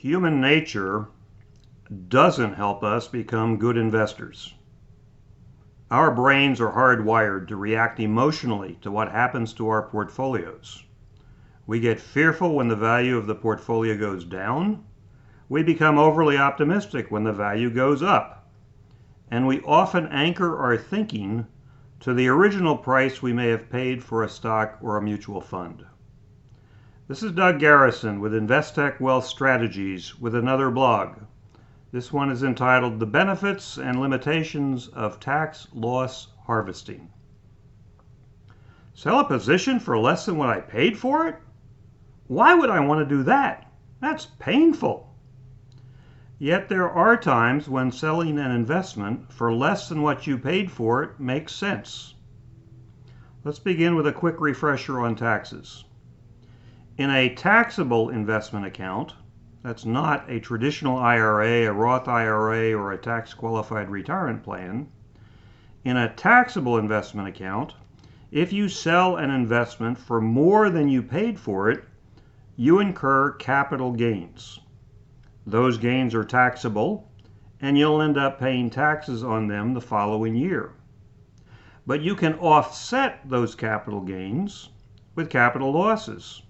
human nature doesn't help us become good investors. Our brains are hardwired to react emotionally to what happens to our portfolios. We get fearful when the value of the portfolio goes down. We become overly optimistic when the value goes up. And we often anchor our thinking to the original price we may have paid for a stock or a mutual fund. This is Doug Garrison with Investec Wealth Strategies with another blog. This one is entitled The Benefits and Limitations of Tax Loss Harvesting. Sell a position for less than what I paid for it? Why would I want to do that? That's painful. Yet there are times when selling an investment for less than what you paid for it makes sense. Let's begin with a quick refresher on taxes. In a taxable investment account, that's not a traditional IRA, a Roth IRA, or a tax qualified retirement plan. In a taxable investment account, if you sell an investment for more than you paid for it, you incur capital gains. Those gains are taxable, and you'll end up paying taxes on them the following year. But you can offset those capital gains with capital losses.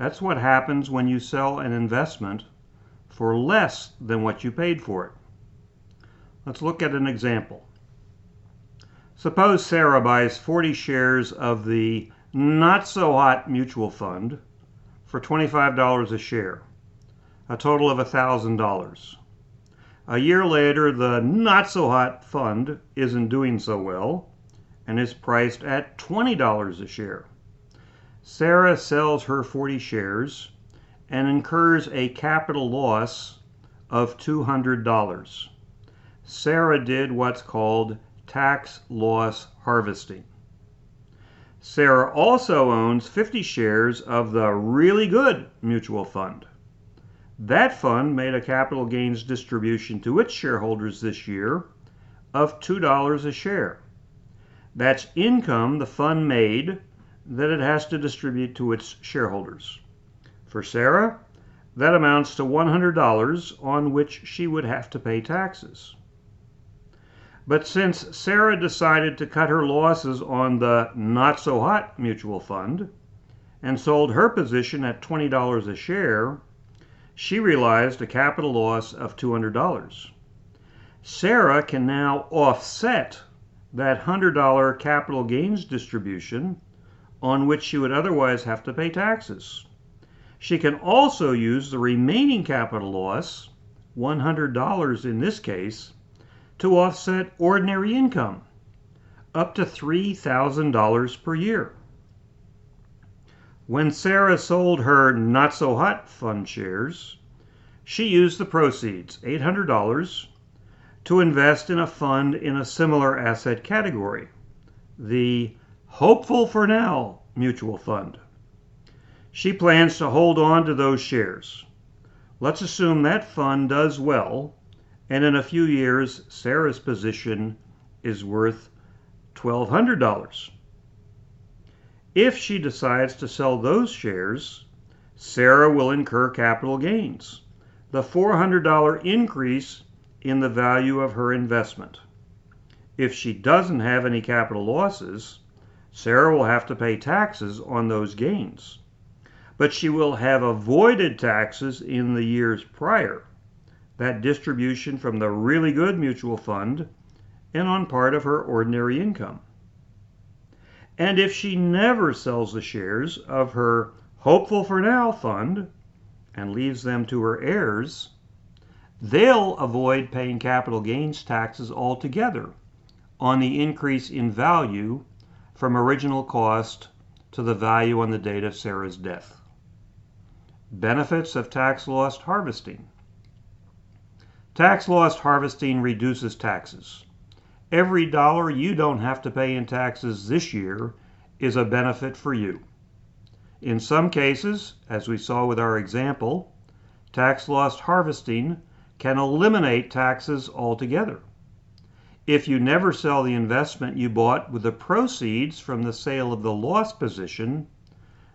That's what happens when you sell an investment for less than what you paid for it. Let's look at an example. Suppose Sarah buys 40 shares of the not so hot mutual fund for $25 a share, a total of $1,000. A year later, the not so hot fund isn't doing so well and is priced at $20 a share. Sarah sells her 40 shares and incurs a capital loss of $200. Sarah did what's called tax loss harvesting. Sarah also owns 50 shares of the really good mutual fund. That fund made a capital gains distribution to its shareholders this year of $2 a share. That's income the fund made that it has to distribute to its shareholders. For Sarah, that amounts to $100 on which she would have to pay taxes. But since Sarah decided to cut her losses on the not so hot mutual fund and sold her position at $20 a share, she realized a capital loss of $200. Sarah can now offset that $100 capital gains distribution on which she would otherwise have to pay taxes. She can also use the remaining capital loss, $100 in this case, to offset ordinary income, up to $3,000 per year. When Sarah sold her not so hot fund shares, she used the proceeds, $800, to invest in a fund in a similar asset category, the Hopeful for Now mutual fund. She plans to hold on to those shares. Let's assume that fund does well, and in a few years, Sarah's position is worth $1,200. If she decides to sell those shares, Sarah will incur capital gains, the $400 increase in the value of her investment. If she doesn't have any capital losses, Sarah will have to pay taxes on those gains. But she will have avoided taxes in the years prior, that distribution from the really good mutual fund and on part of her ordinary income. And if she never sells the shares of her Hopeful for Now fund and leaves them to her heirs, they'll avoid paying capital gains taxes altogether on the increase in value from original cost to the value on the date of Sarah's death. Benefits of tax loss harvesting. Tax loss harvesting reduces taxes. Every dollar you don't have to pay in taxes this year is a benefit for you. In some cases, as we saw with our example, tax loss harvesting can eliminate taxes altogether. If you never sell the investment you bought with the proceeds from the sale of the loss position,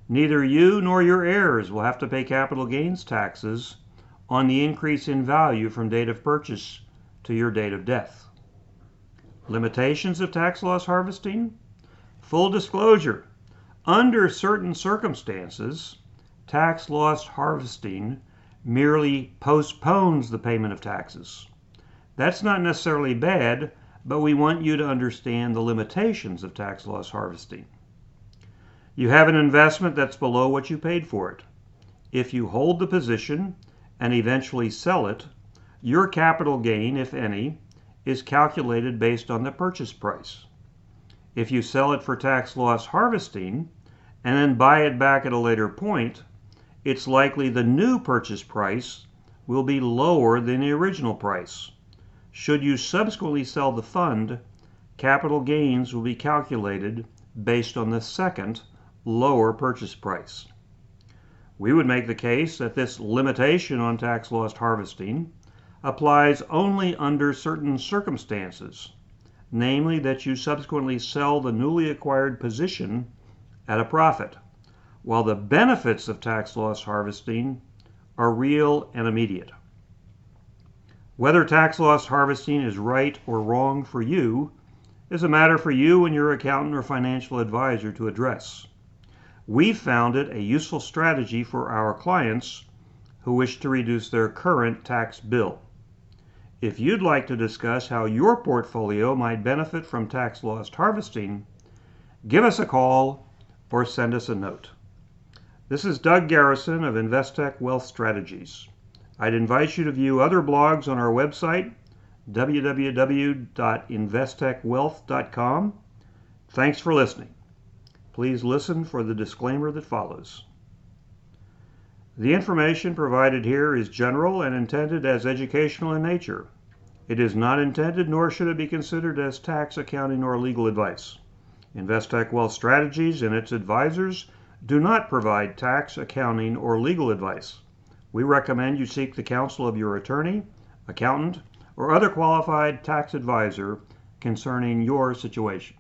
neither you nor your heirs will have to pay capital gains taxes on the increase in value from date of purchase to your date of death. Limitations of tax loss harvesting. Full disclosure. Under certain circumstances, tax loss harvesting merely postpones the payment of taxes. That's not necessarily bad, but we want you to understand the limitations of tax loss harvesting. You have an investment that's below what you paid for it. If you hold the position and eventually sell it, your capital gain, if any, is calculated based on the purchase price. If you sell it for tax loss harvesting and then buy it back at a later point, it's likely the new purchase price will be lower than the original price. Should you subsequently sell the fund, capital gains will be calculated based on the second lower purchase price. We would make the case that this limitation on tax loss harvesting applies only under certain circumstances, namely that you subsequently sell the newly acquired position at a profit, while the benefits of tax loss harvesting are real and immediate. Whether tax loss harvesting is right or wrong for you is a matter for you and your accountant or financial advisor to address. We've found it a useful strategy for our clients who wish to reduce their current tax bill. If you'd like to discuss how your portfolio might benefit from tax loss harvesting, give us a call or send us a note. This is Doug Garrison of Investec Wealth Strategies. I'd invite you to view other blogs on our website, www.investecwealth.com. Thanks for listening. Please listen for the disclaimer that follows. The information provided here is general and intended as educational in nature. It is not intended nor should it be considered as tax, accounting, or legal advice. Investec Wealth Strategies and its advisors do not provide tax, accounting, or legal advice. We recommend you seek the counsel of your attorney, accountant, or other qualified tax advisor concerning your situation.